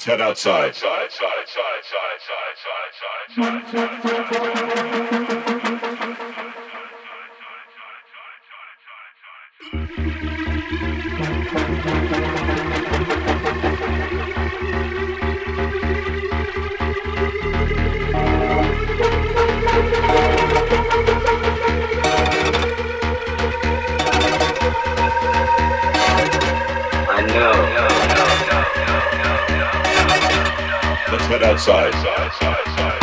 Let's head outside. I know. Let's head outside. Let's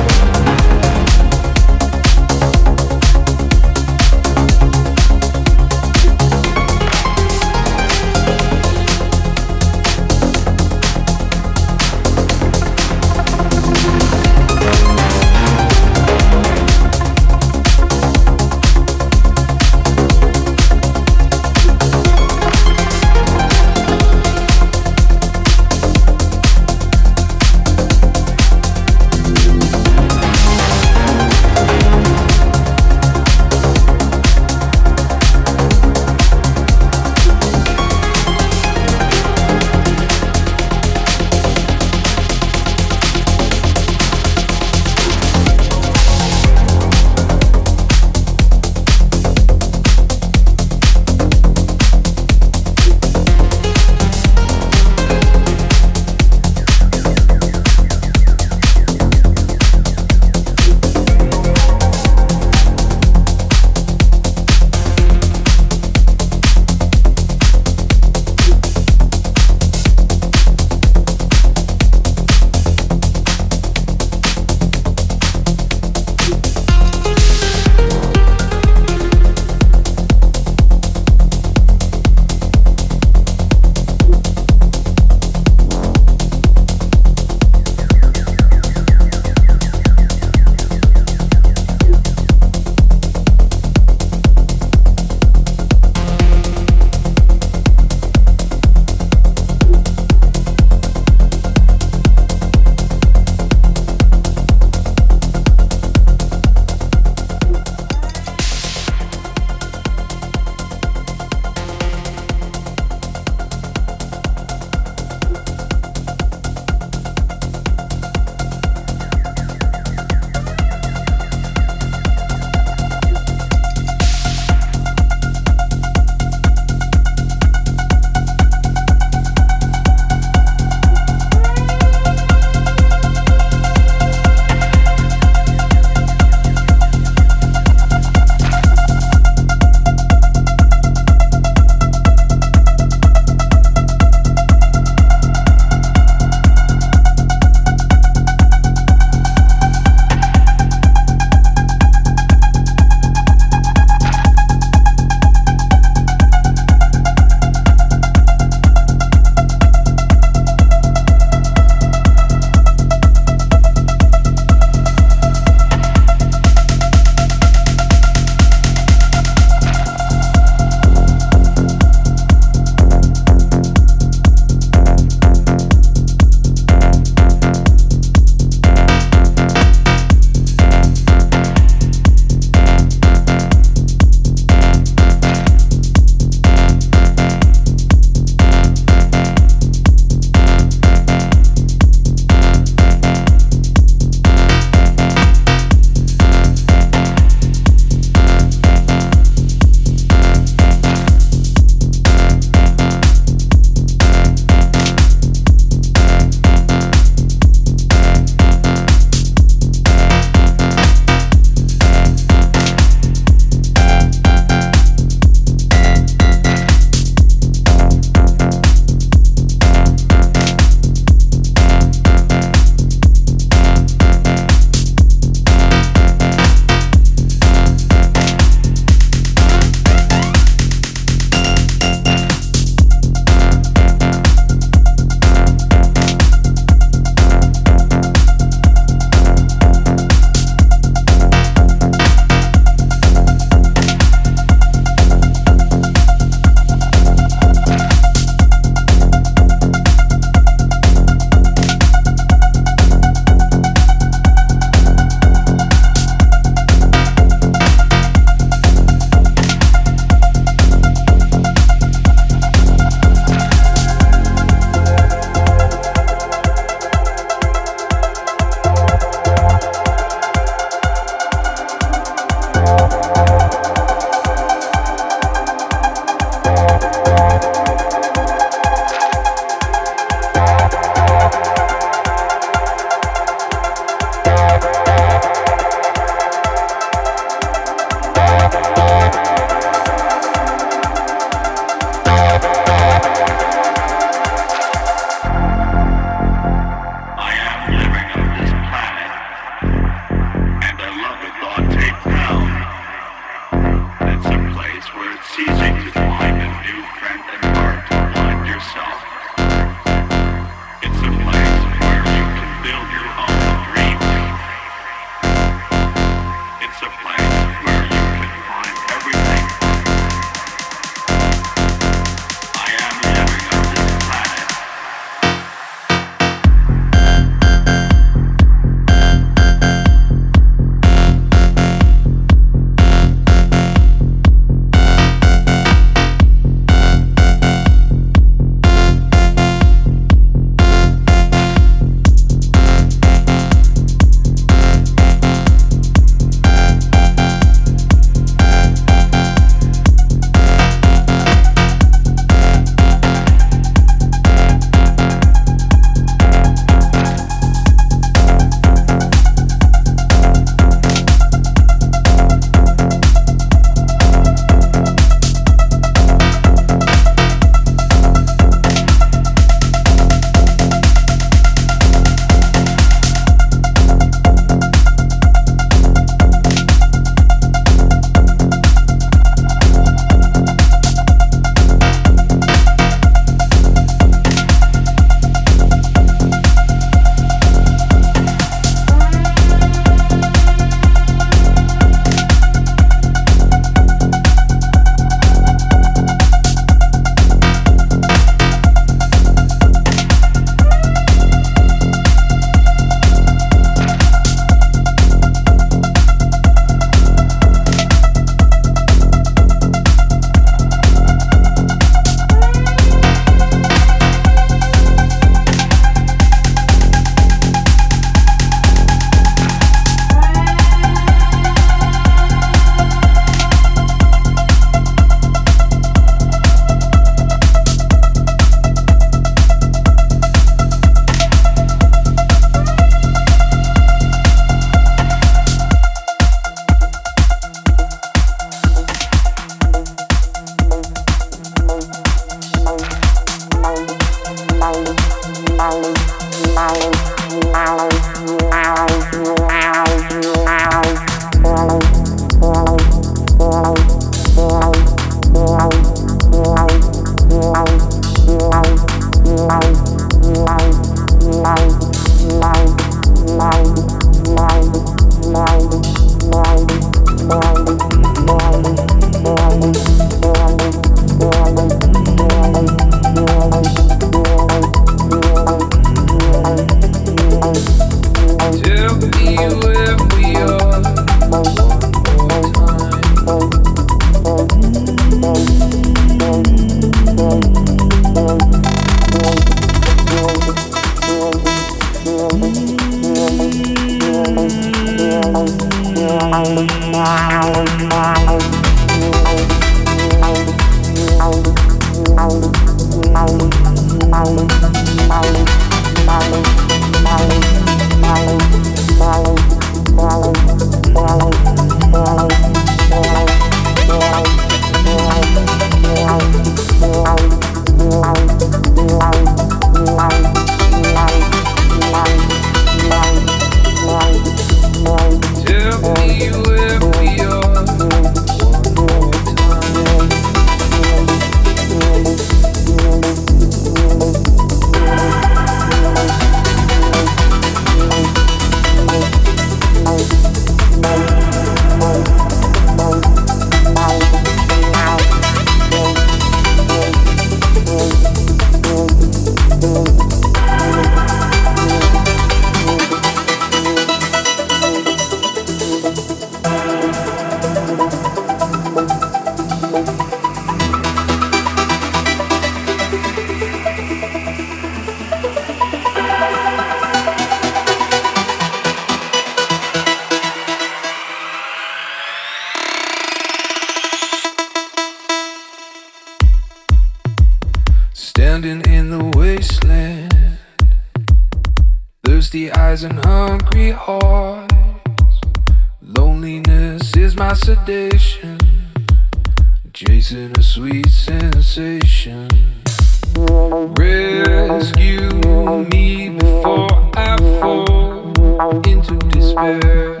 despair.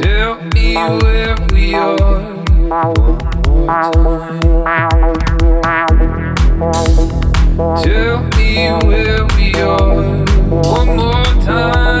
Tell me where we are one more time. Tell me where we are one more time.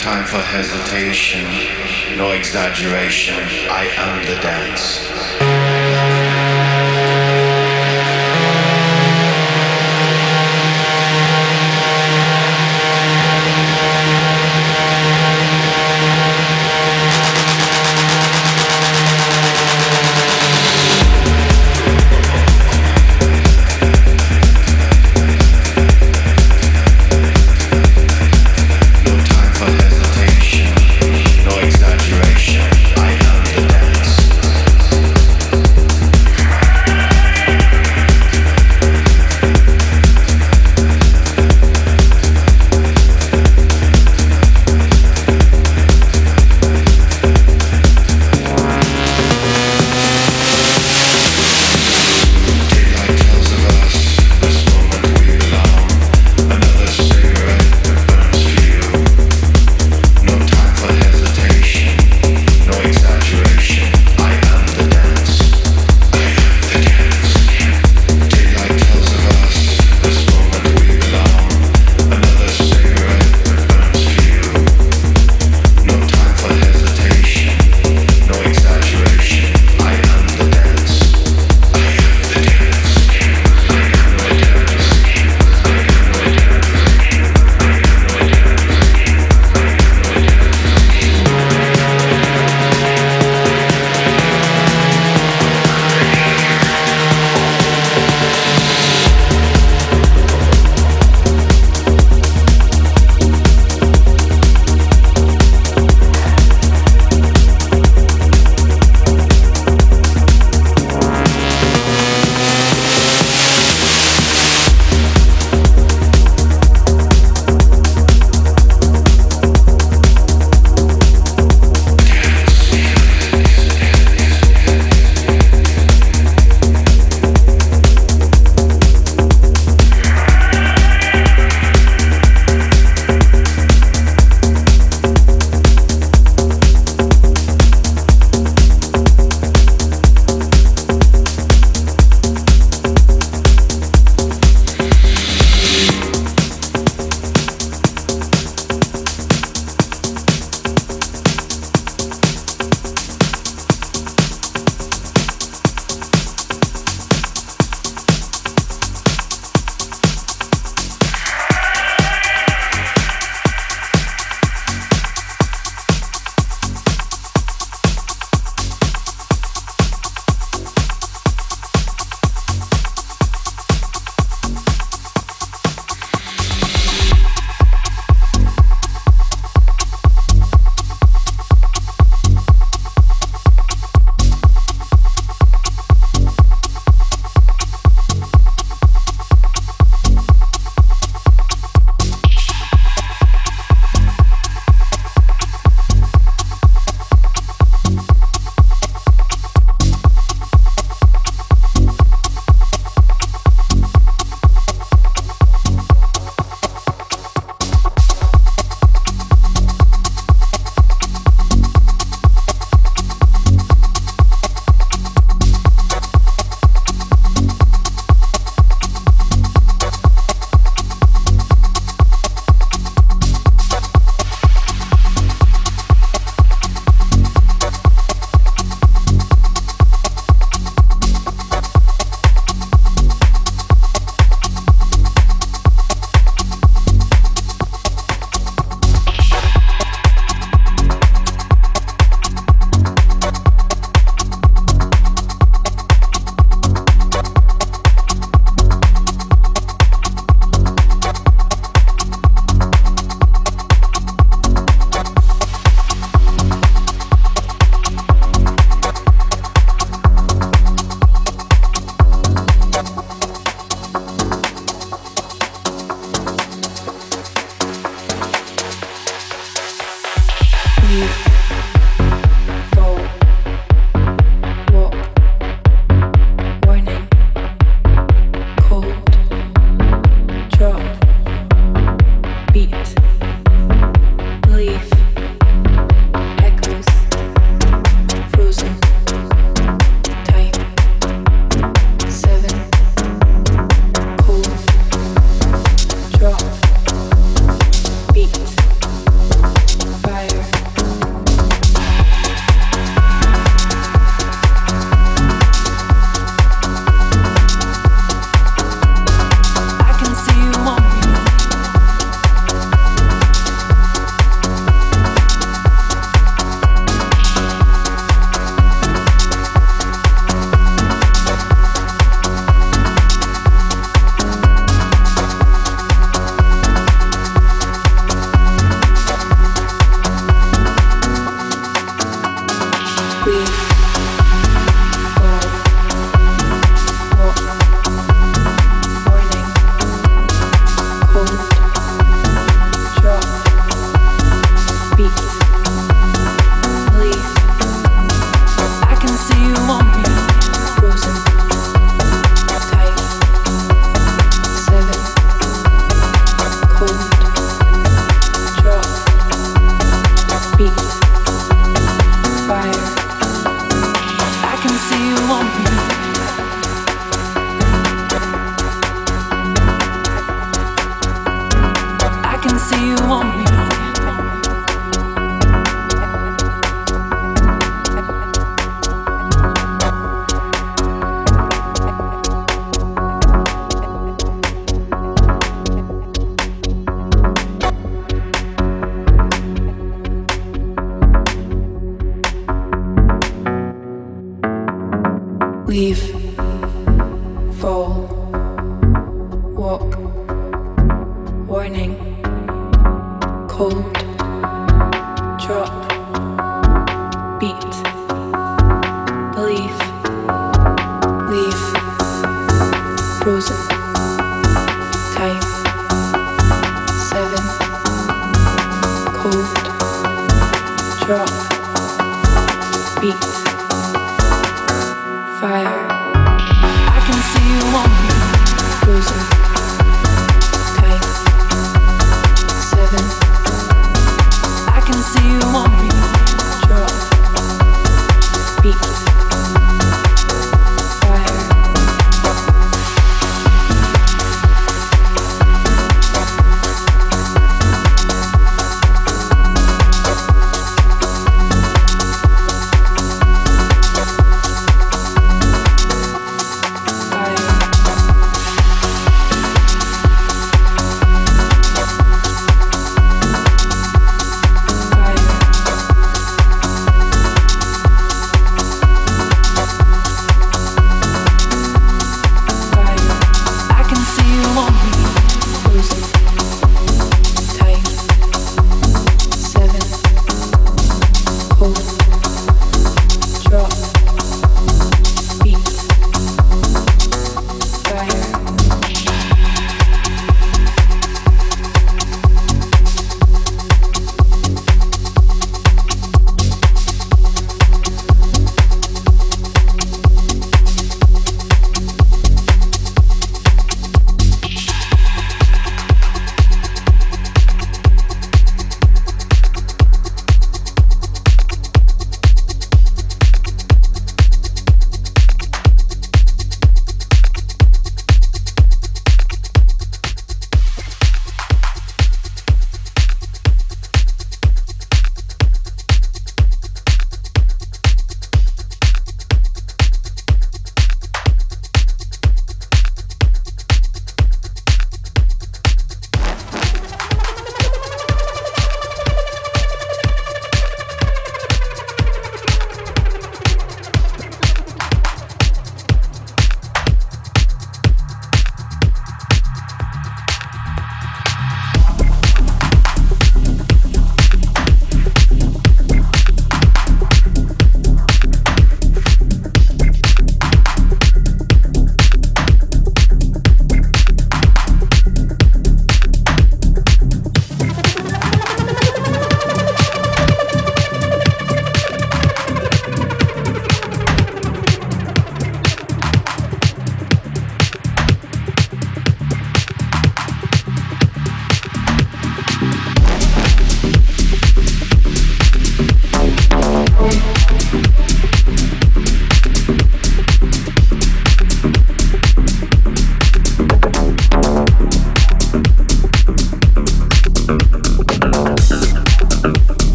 Time for hesitation, no exaggeration. I am the dance.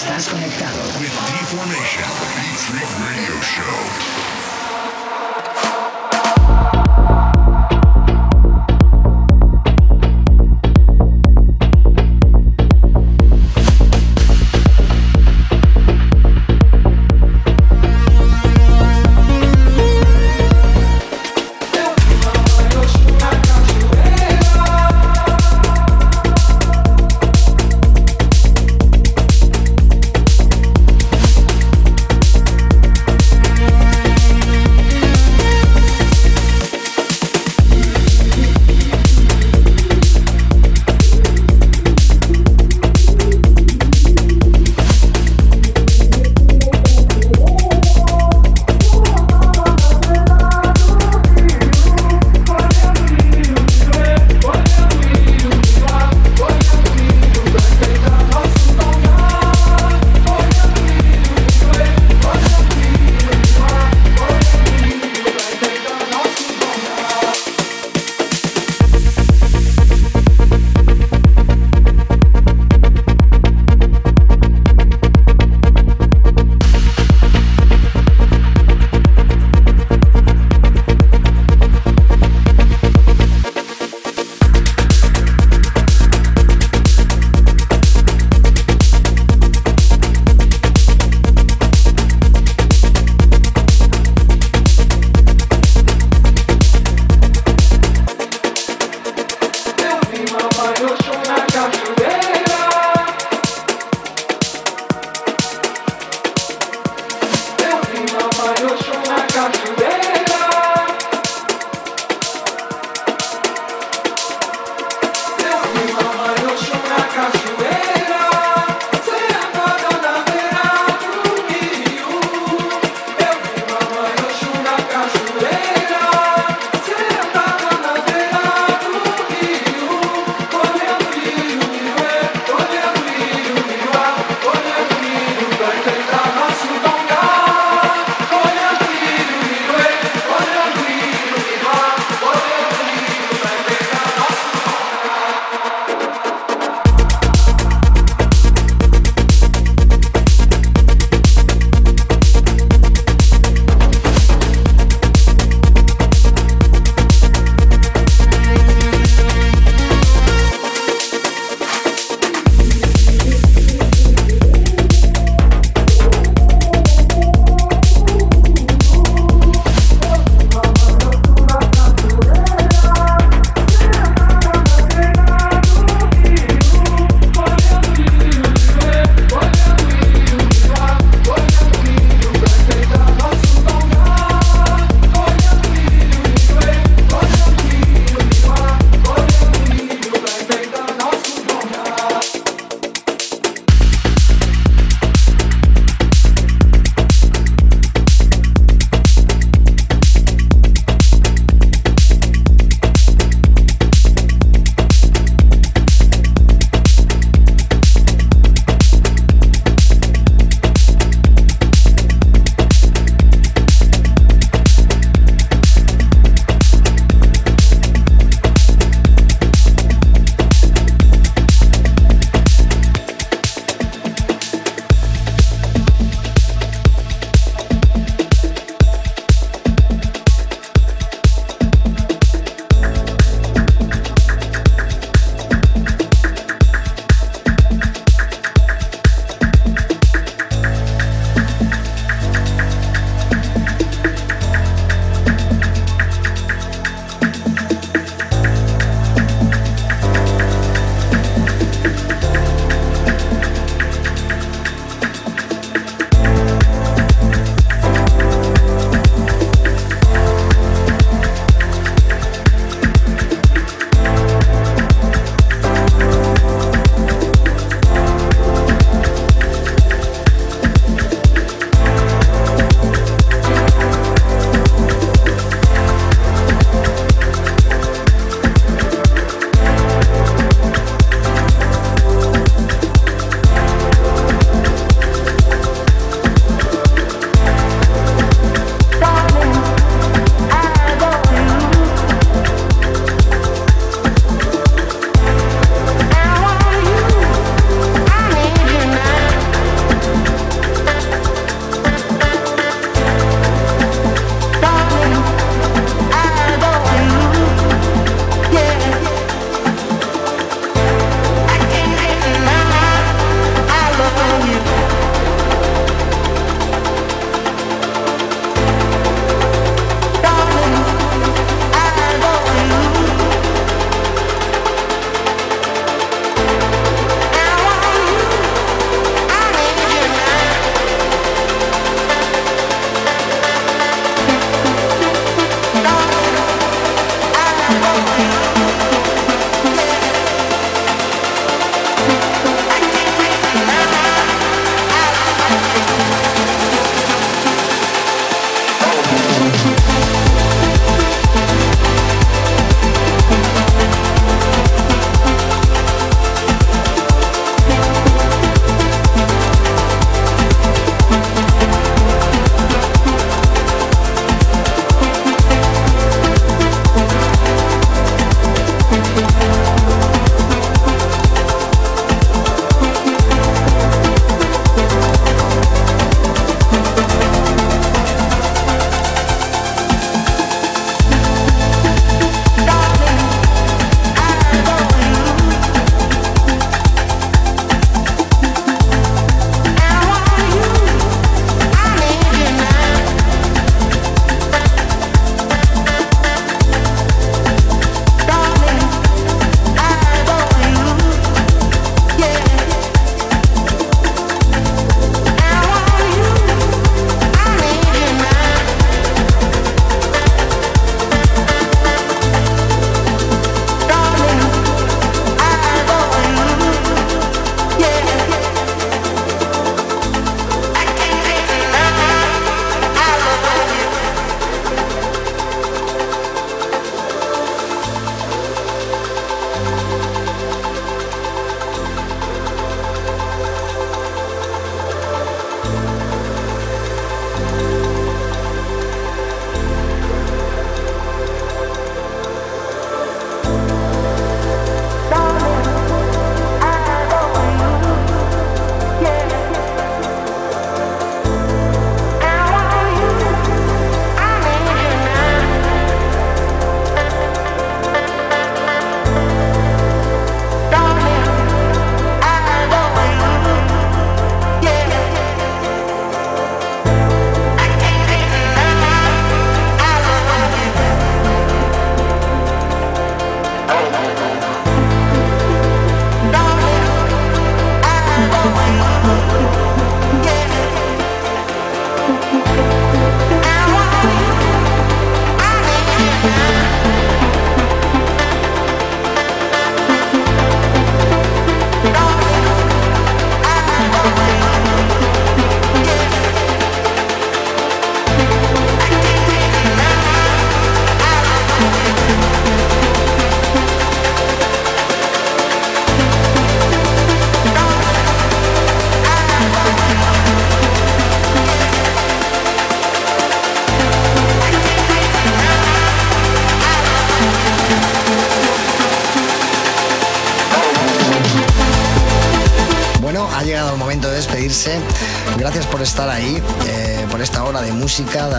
Estás conectado. With D-Formation, Beat Freak Radio Show.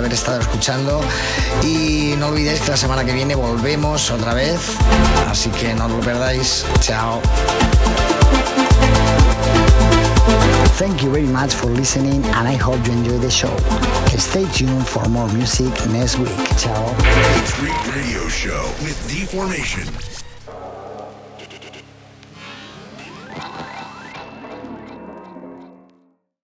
Haber estado escuchando. Y no olvidéis que la semana que viene volvemos otra vez. Así que no os lo perdáis. Chao. Thank you very much for listening and I hope you enjoy the show. Stay tuned for more music next week. Ciao. Radio Show with Deformation.